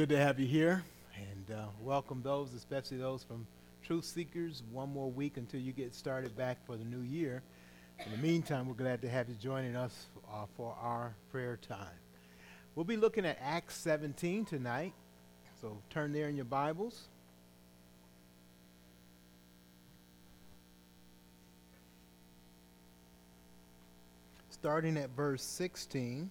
good to have you here, and uh, welcome those, especially those from Truth Seekers. One more week until you get started back for the new year. In the meantime, we're glad to have you joining us uh, for our prayer time. We'll be looking at Acts 17 tonight, so turn there in your Bibles. Starting at verse 16.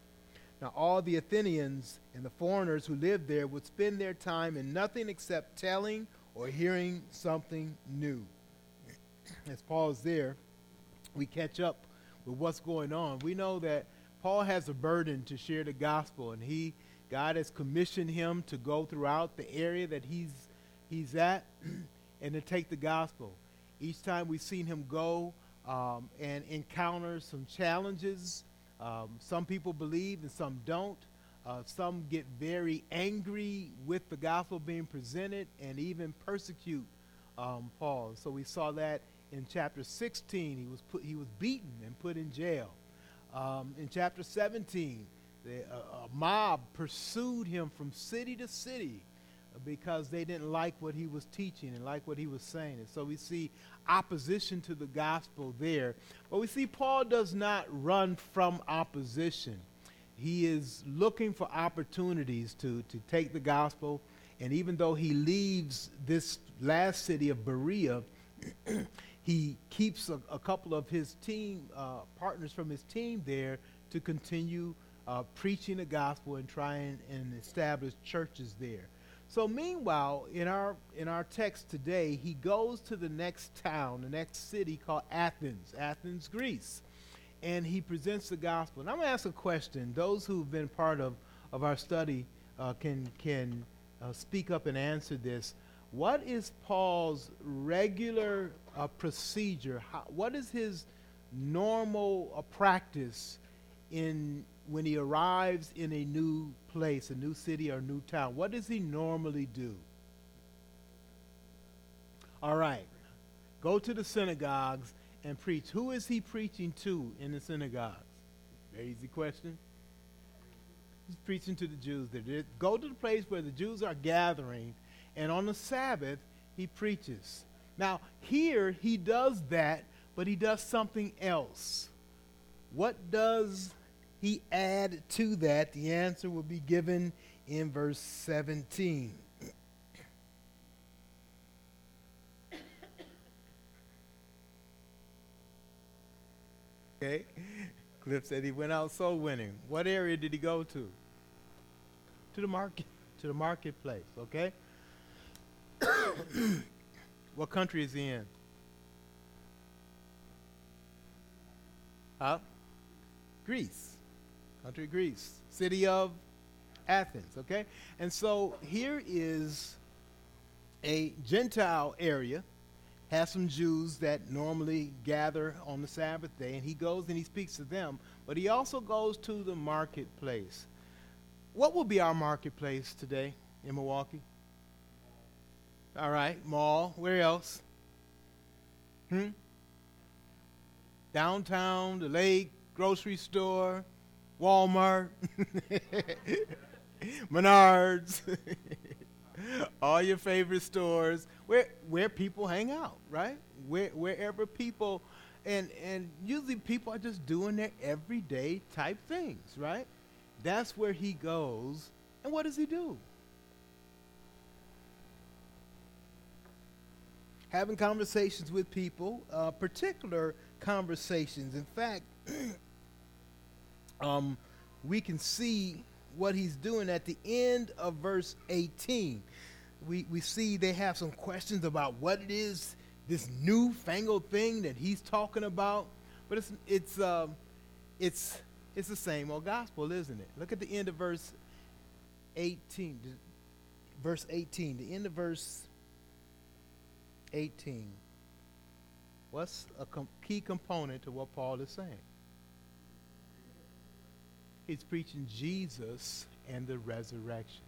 Now, all the Athenians and the foreigners who lived there would spend their time in nothing except telling or hearing something new. As Paul's there, we catch up with what's going on. We know that Paul has a burden to share the gospel, and he, God has commissioned him to go throughout the area that he's, he's at and to take the gospel. Each time we've seen him go um, and encounter some challenges um, some people believe and some don't. Uh, some get very angry with the gospel being presented and even persecute um, Paul. So we saw that in chapter 16. He was put, he was beaten and put in jail. Um, in chapter 17, the, uh, a mob pursued him from city to city because they didn't like what he was teaching and like what he was saying. And so we see opposition to the gospel there. But we see Paul does not run from opposition. He is looking for opportunities to, to take the gospel. And even though he leaves this last city of Berea, he keeps a, a, couple of his team uh, partners from his team there to continue uh, preaching the gospel and trying and establish churches there. So meanwhile, in our in our text today, he goes to the next town, the next city called Athens, Athens, Greece, and he presents the gospel. And I'm going to ask a question. Those who've been part of of our study uh, can can uh, speak up and answer this. What is Paul's regular uh, procedure? How, what is his normal uh, practice in when he arrives in a new place, a new city or new town, what does he normally do? All right. Go to the synagogues and preach. Who is he preaching to in the synagogues? Very easy question. He's preaching to the Jews. There. Go to the place where the Jews are gathering, and on the Sabbath, he preaches. Now, here, he does that, but he does something else. What does he add to that? The answer will be given in verse 17. okay. Cliff said he went out soul winning. What area did he go to? To the market, to the marketplace, okay? what country is he in? Huh? Greece country of Greece, city of Athens, okay? And so here is a Gentile area, has some Jews that normally gather on the Sabbath day, and he goes and he speaks to them, but he also goes to the marketplace. What will be our marketplace today in Milwaukee? All right, mall. Where else? Hmm? Downtown, the lake, grocery store, Walmart, Menards, all your favorite stores, where where people hang out, right? Where wherever people and and usually people are just doing their everyday type things, right? That's where he goes. And what does he do? having conversations with people, uh, particular conversations. In fact, um, we can see what he's doing at the end of verse 18. We, we see they have some questions about what it is, this newfangled thing that he's talking about. But it's, it's, uh, it's, it's the same old gospel, isn't it? Look at the end of verse 18. Verse 18, the end of verse 18. What's a com- key component to what Paul is saying? He's preaching Jesus and the resurrection.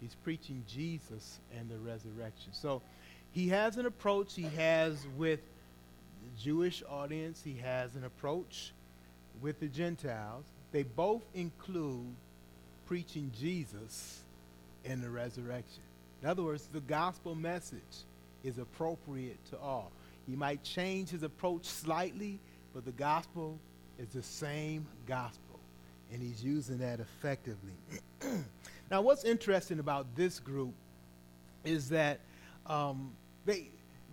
He's preaching Jesus and the resurrection. So he has an approach he has with the Jewish audience, he has an approach with the Gentiles. They both include preaching Jesus and the resurrection. In other words, the gospel message is appropriate to all. He might change his approach slightly, but the gospel is the same gospel, and he's using that effectively. now, what's interesting about this group is that um, they,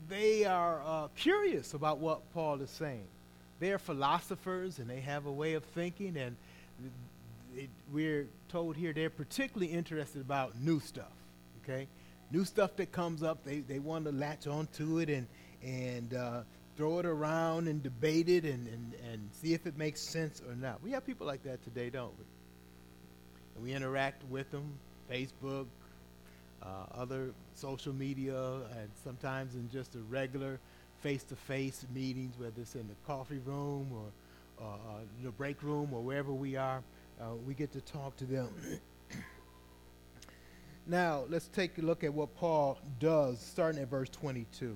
they are uh, curious about what Paul is saying. They're philosophers, and they have a way of thinking, and it, we're told here they're particularly interested about new stuff, okay? New stuff that comes up, they, they want to latch onto it and, and uh, throw it around and debate it and, and, and see if it makes sense or not. We have people like that today, don't we? And we interact with them, Facebook, uh, other social media, and sometimes in just a regular face-to-face meetings, whether it's in the coffee room or uh, the break room or wherever we are uh, we get to talk to them. now, let's take a look at what Paul does, starting at verse 22.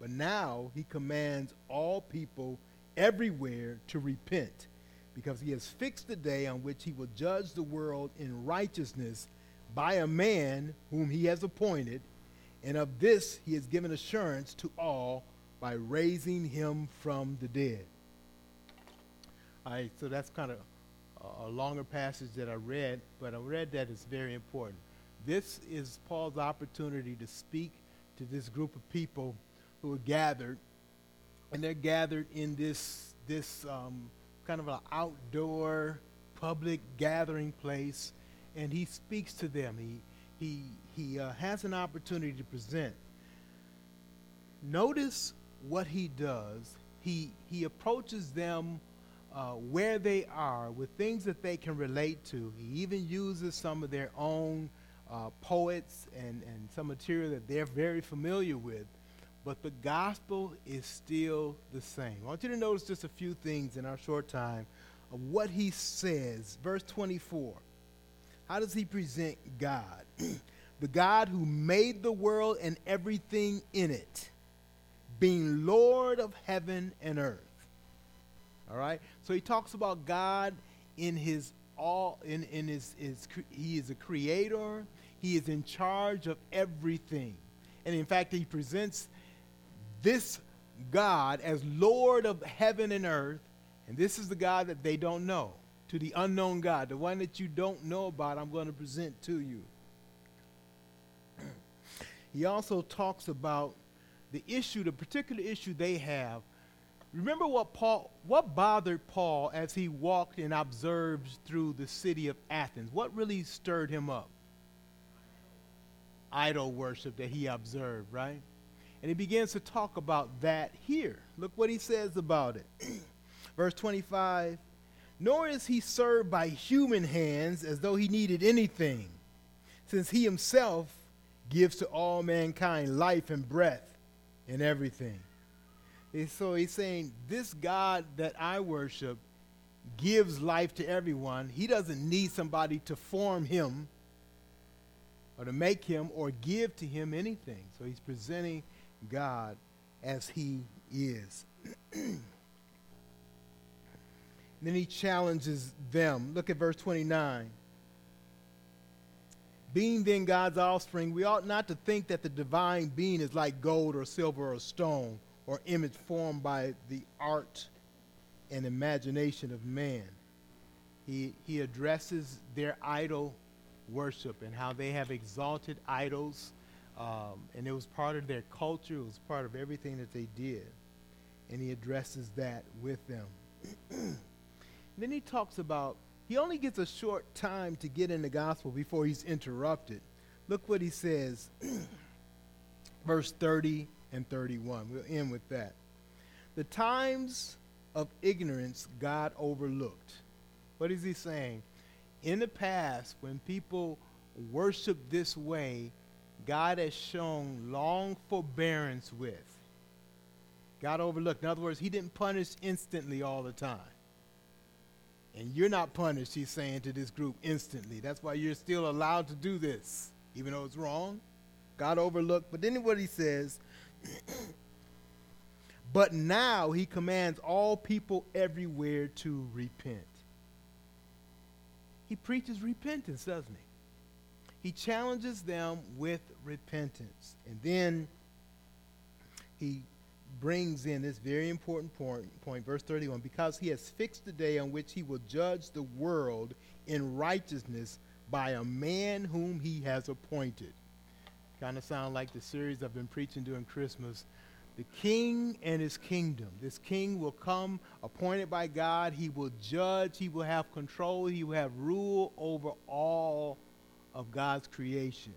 but now he commands all people everywhere to repent because he has fixed the day on which he will judge the world in righteousness by a man whom he has appointed, and of this he has given assurance to all by raising him from the dead. All right, so that's kind of a longer passage that I read, but I read that it's very important. This is Paul's opportunity to speak to this group of people who are gathered, and they're gathered in this this um, kind of an outdoor public gathering place, and he speaks to them. He he he uh, has an opportunity to present. Notice what he does. He he approaches them uh, where they are with things that they can relate to. He even uses some of their own uh, poets and, and some material that they're very familiar with. But the gospel is still the same. I want you to notice just a few things in our short time of what he says. Verse 24. How does he present God? the God who made the world and everything in it, being Lord of heaven and earth. All right? So he talks about God in his all in, in his, his he is a creator, he is in charge of everything. And in fact, he presents this God as Lord of heaven and earth, and this is the God that they don't know. To the unknown God, the one that you don't know about, I'm going to present to you. he also talks about the issue, the particular issue they have. Remember what Paul what bothered Paul as he walked and observed through the city of Athens? What really stirred him up? Idol worship that he observed, right? And he begins to talk about that here. Look what he says about it. Verse 25 Nor is he served by human hands as though he needed anything, since he himself gives to all mankind life and breath and everything. And so he's saying, This God that I worship gives life to everyone. He doesn't need somebody to form him or to make him or give to him anything. So he's presenting God as he is. then he challenges them. Look at verse 29. Being then God's offspring, we ought not to think that the divine being is like gold or silver or stone or image formed by the art and imagination of man. He, he addresses their idol worship and how they have exalted idols um, and it was part of their culture, it was part of everything that they did. And he addresses that with them. then he talks about, he only gets a short time to get in the gospel before he's interrupted. Look what he says, verse 30 and 31. We'll end with that. The times of ignorance God overlooked. What is he saying? In the past, when people worshiped this way, God has shown long forbearance with. God overlooked. In other words, He didn't punish instantly all the time. And you're not punished, He's saying to this group instantly. That's why you're still allowed to do this, even though it's wrong. God overlooked. But then what He says, but now He commands all people everywhere to repent. He preaches repentance, doesn't He? he challenges them with repentance. And then he brings in this very important point, point, verse 31 because he has fixed the day on which he will judge the world in righteousness by a man whom he has appointed. Kind of sound like the series I've been preaching during Christmas. The king and his kingdom. This king will come appointed by God. He will judge. He will have control. He will have rule over all of God's creation.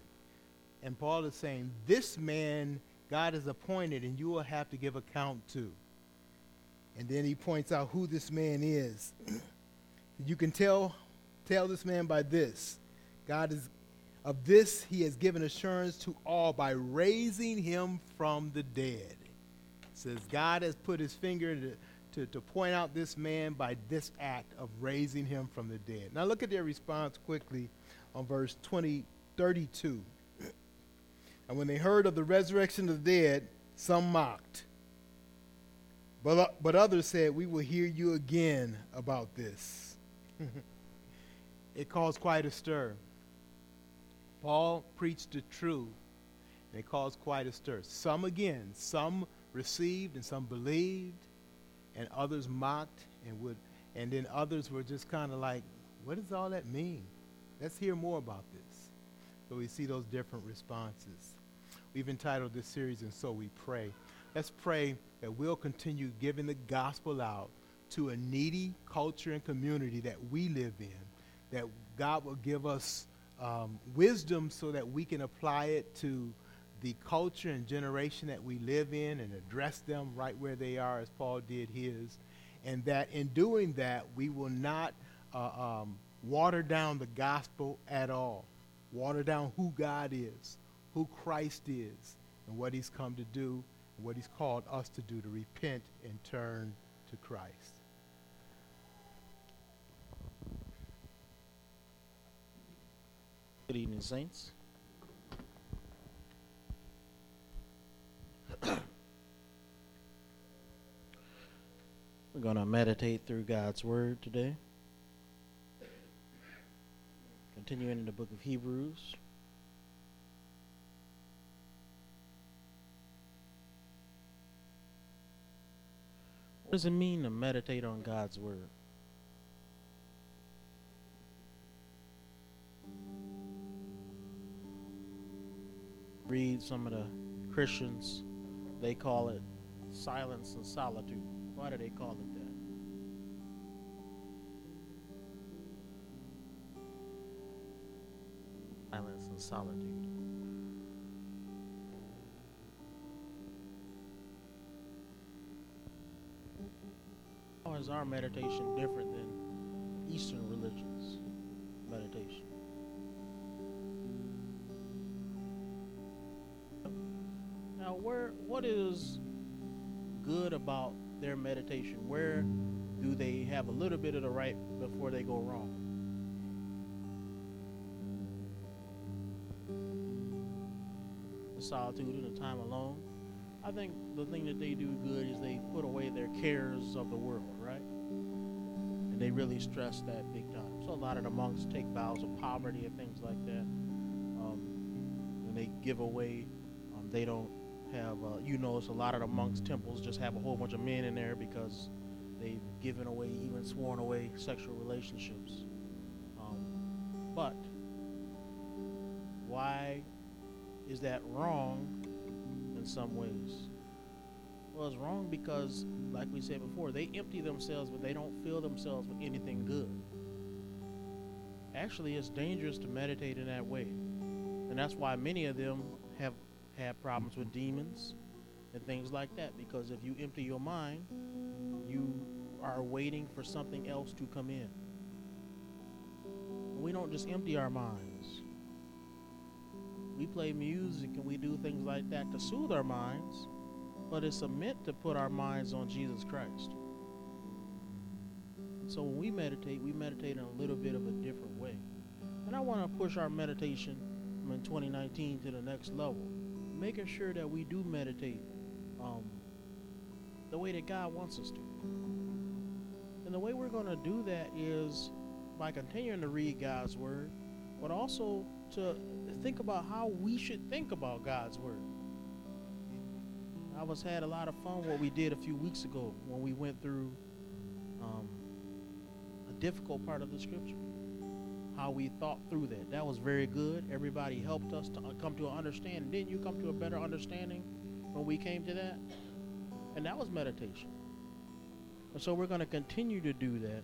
And Paul is saying, this man God has appointed, and you will have to give account to. And then he points out who this man is. you can tell, tell this man by this. God is of this he has given assurance to all by raising him from the dead. It says God has put his finger to, to, to point out this man by this act of raising him from the dead. Now look at their response quickly on verse 20, 32. And when they heard of the resurrection of the dead, some mocked. But, uh, but others said, We will hear you again about this. it caused quite a stir. Paul preached the truth, and it caused quite a stir. Some again, some received and some believed, and others mocked and would, and then others were just kind of like, what does all that mean? Let's hear more about this. So we see those different responses. We've entitled this series, And So We Pray. Let's pray that we'll continue giving the gospel out to a needy culture and community that we live in, that God will give us um, wisdom so that we can apply it to the culture and generation that we live in and address them right where they are, as Paul did his. And that in doing that, we will not uh, um, water down the gospel at all, water down who God is, who Christ is, and what he's come to do, and what he's called us to do to repent and turn to Christ. Good evening, Saints. We're going to meditate through God's Word today. Continuing in the book of Hebrews. Does it mean to meditate on God's Word? Read some of the Christians, they call it silence and solitude. Why do they call it that? Silence and solitude. Is our meditation different than Eastern religions' meditation? Now, where what is good about their meditation? Where do they have a little bit of the right before they go wrong? Solitude and the time alone. I think the thing that they do good is they put away their cares of the world, they really stress that big time. So a lot of the monks take vows of poverty and things like that. Um, when they give away, um, they don't have, uh, you notice a lot of the monks' temples just have a whole bunch of men in there because they've given away, even sworn away sexual relationships. Um, but why is that wrong in some ways? It's wrong because, like we said before, they empty themselves, but they don't fill themselves with anything good. Actually, it's dangerous to meditate in that way. And that's why many of them have had problems with demons and things like that. Because if you empty your mind, you are waiting for something else to come in. We don't just empty our minds. We play music and we do things like that to soothe our minds, but it's meant to put our minds on Jesus Christ. So when we meditate, we meditate in a little bit of a different way. And I want to push our meditation in 2019 to the next level, making sure that we do meditate um, the way that God wants us to. And the way we're going to do that is by continuing to read God's Word, but also to think about how we should think about God's Word. I was had a lot of fun what we did a few weeks ago when we went through um, a difficult part of the Scripture. How we thought through that. That was very good. Everybody helped us to come to an understanding. Didn't you come to a better understanding when we came to that? And that was meditation. And so we're going to continue to do that,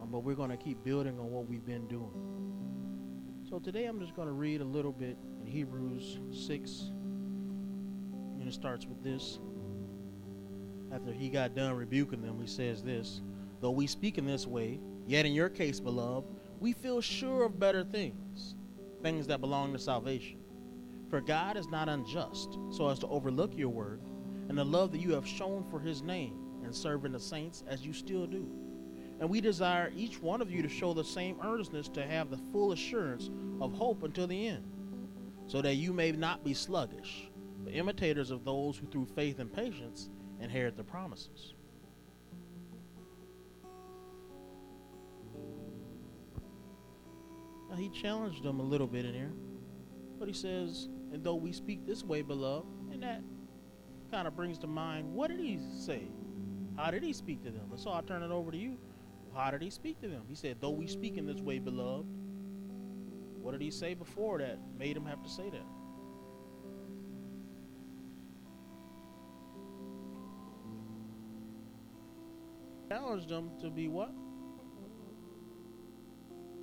um, but we're going to keep building on what we've been doing. So today I'm just going to read a little bit in Hebrews 6. And it starts with this. After he got done rebuking them, he says this Though we speak in this way, yet in your case, beloved, we feel sure of better things, things that belong to salvation. For God is not unjust, so as to overlook your work and the love that you have shown for his name and serving the saints as you still do. And we desire each one of you to show the same earnestness to have the full assurance of hope until the end, so that you may not be sluggish, but imitators of those who through faith and patience inherit the promises. Now he challenged them a little bit in here, but he says, and though we speak this way, beloved, and that kind of brings to mind what did he say? How did he speak to them? And so I'll turn it over to you. How did he speak to them? He said, Though we speak in this way, beloved, what did he say before that made him have to say that? Challenged them to be what?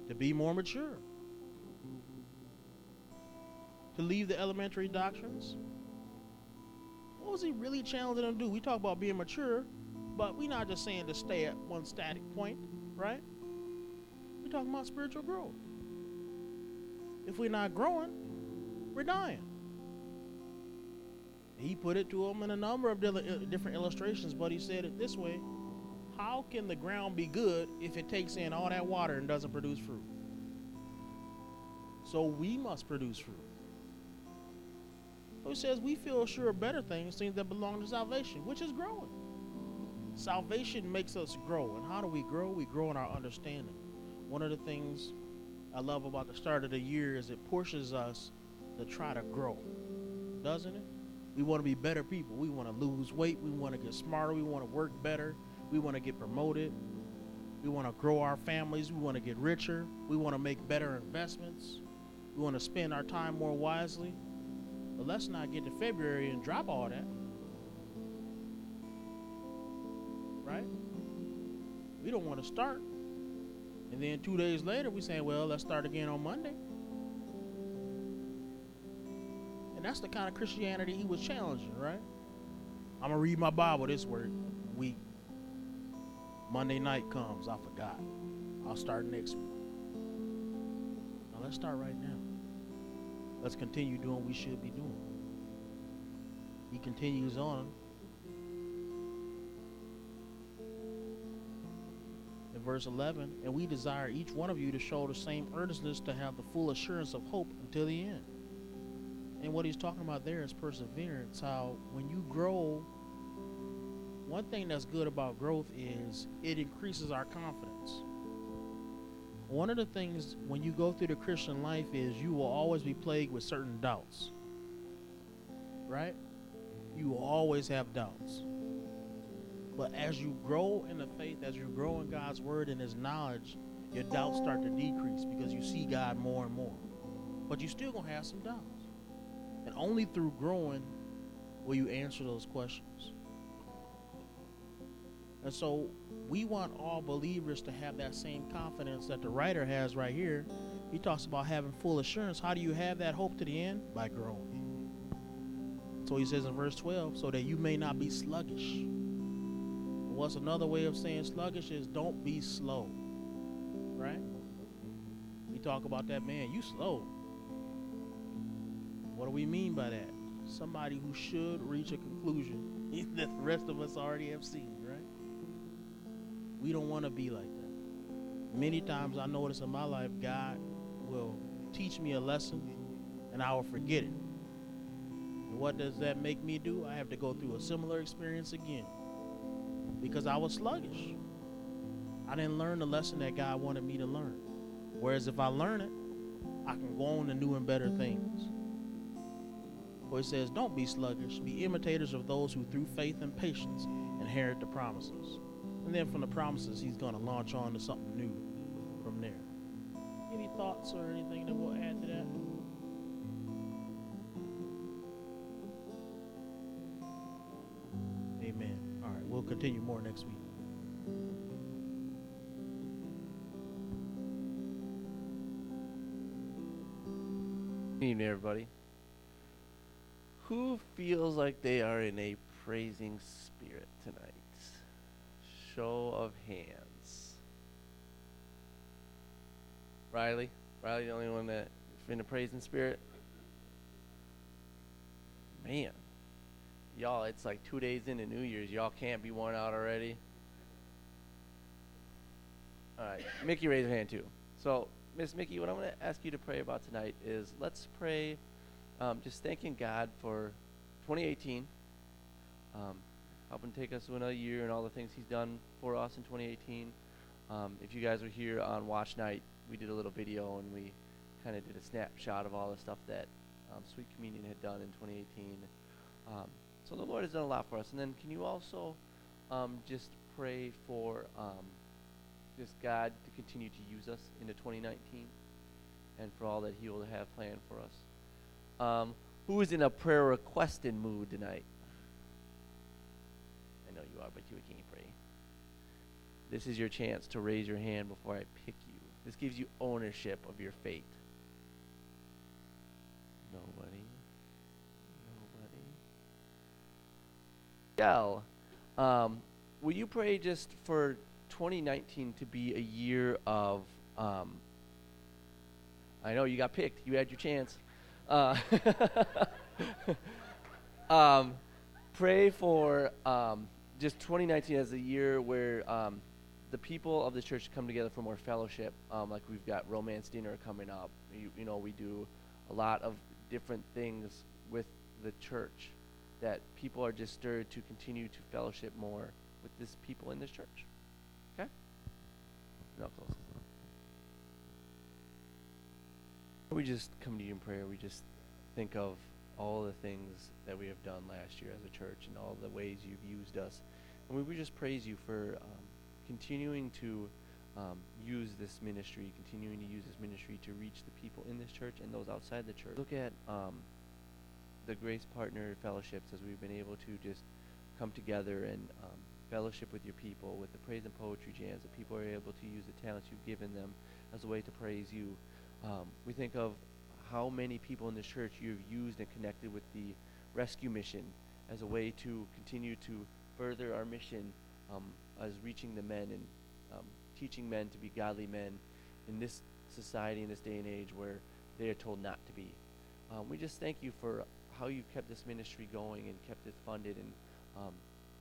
To be more mature. To leave the elementary doctrines. What was he really challenging them to do? We talk about being mature, but we're not just saying to stay at one static point, right? We're talking about spiritual growth. If we're not growing, we're dying. He put it to them in a number of uh, different illustrations, but he said it this way How can the ground be good if it takes in all that water and doesn't produce fruit? So we must produce fruit. He says we feel sure of better things, things that belong to salvation, which is growing. Salvation makes us grow. And how do we grow? We grow in our understanding. One of the things I love about the start of the year is it pushes us to try to grow, doesn't it? We want to be better people. We want to lose weight. We want to get smarter. We want to work better. We want to get promoted. We want to grow our families. We want to get richer. We want to make better investments. We want to spend our time more wisely. But let's not get to February and drop all that. Right? We don't want to start. And then two days later, we say, well, let's start again on Monday. And that's the kind of Christianity he was challenging, right? I'm going to read my Bible this week. Monday night comes, I forgot. I'll start next week. Now let's start right now. Let's continue doing what we should be doing. He continues on. In verse 11, and we desire each one of you to show the same earnestness to have the full assurance of hope until the end. And what he's talking about there is perseverance. How when you grow, one thing that's good about growth is it increases our confidence. One of the things when you go through the Christian life is you will always be plagued with certain doubts. Right? You will always have doubts. But as you grow in the faith, as you grow in God's word and his knowledge, your doubts start to decrease because you see God more and more. But you still gonna have some doubts. And only through growing will you answer those questions. And so we want all believers to have that same confidence that the writer has right here. He talks about having full assurance. How do you have that hope to the end? By growing. So he says in verse 12, so that you may not be sluggish. What's another way of saying sluggish is don't be slow. Right? We talk about that man, you slow. What do we mean by that? Somebody who should reach a conclusion that the rest of us already have seen? We don't want to be like that. Many times I notice in my life, God will teach me a lesson and I will forget it. And what does that make me do? I have to go through a similar experience again because I was sluggish. I didn't learn the lesson that God wanted me to learn. Whereas if I learn it, I can go on to new and better things. For it says, Don't be sluggish, be imitators of those who through faith and patience inherit the promises. And then from the promises, he's going to launch on to something new from there. Any thoughts or anything that we'll add to that? Amen. All right, we'll continue more next week. Good evening, everybody. Who feels like they are in a praising spirit tonight? Show of hands. Riley? Riley, the only one that in a praising spirit? Man. Y'all, it's like two days into New Year's. Y'all can't be worn out already. All right. Mickey, raise your hand too. So, Miss Mickey, what I'm going to ask you to pray about tonight is let's pray um, just thanking God for 2018. Um, helping take us to another year and all the things He's done for us in 2018. Um, if you guys were here on Watch Night, we did a little video and we kind of did a snapshot of all the stuff that um, Sweet Communion had done in 2018. Um, so the Lord has done a lot for us. And then can you also um, just pray for um, just God to continue to use us into 2019 and for all that He will have planned for us? who is in a prayer requesting mood tonight? Are, but you can't pray. This is your chance to raise your hand before I pick you. This gives you ownership of your fate. Nobody. Nobody. Yell. Um, will you pray just for 2019 to be a year of. Um, I know you got picked. You had your chance. Uh, um, pray for um, just 2019 as a year where um, the people of the church come together for more fellowship. Um, like we've got romance dinner coming up. You, you, know, we do a lot of different things with the church that people are just stirred to continue to fellowship more with this people in this church. Okay? No close. We just come to you in prayer. We just think of all the things that we have done last year as a church and all the ways you've used us And we would just praise you for um, continuing to um, use this ministry, continuing to use this ministry to reach the people in this church and those outside the church. Look at um, the Grace Partner Fellowships as we've been able to just come together and um, fellowship with your people, with the praise and poetry jams, that people are able to use the talents you've given them as a way to praise you. Um, we think of how many people in this church you've used and connected with the rescue mission as a way to continue to further our mission um, as reaching the men and um, teaching men to be godly men in this society, in this day and age where they are told not to be. Um, we just thank you for how you've kept this ministry going and kept it funded and um,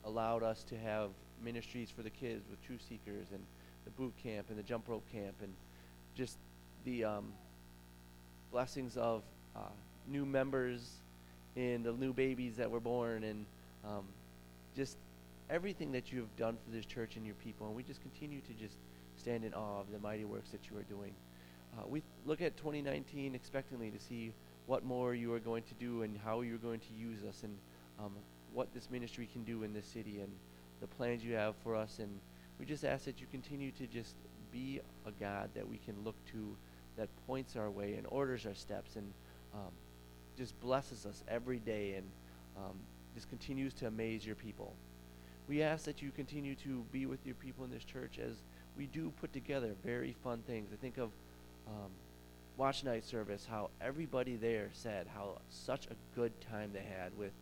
allowed us to have ministries for the kids with Truth Seekers and the boot camp and the jump rope camp and just the um, blessings of uh, new members in the new babies that were born and um, just everything that you have done for this church and your people. And we just continue to just stand in awe of the mighty works that you are doing. Uh, we look at 2019 expectantly to see what more you are going to do and how you're going to use us and um, what this ministry can do in this city and the plans you have for us. And we just ask that you continue to just be a God that we can look to that points our way and orders our steps and um, just blesses us every day and um, just continues to amaze your people. We ask that you continue to be with your people in this church as we do put together very fun things. I think of um, watch night service, how everybody there said how such a good time they had with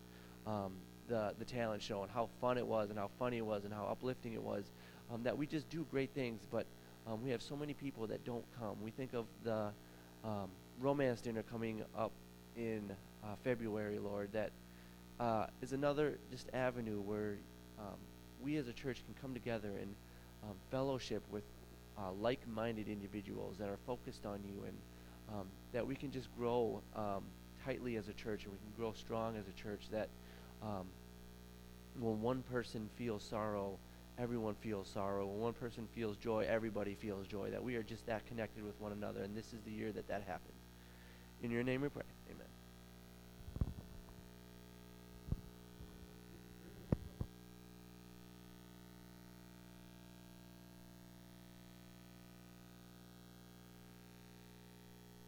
um, the the talent show and how fun it was and how funny it was and how uplifting it was. Um, that we just do great things, but um, we have so many people that don't come. We think of the um, romance dinner coming up in uh, February, Lord. That uh, is another just avenue where um, we as a church can come together and um, fellowship with uh, like-minded individuals that are focused on you and um, that we can just grow um, tightly as a church and we can grow strong as a church that when one person feels sorrow everyone feels sorrow. When one person feels joy everybody feels joy that we are just that connected with one another and this is the year that that happens. In your name we pray. Amen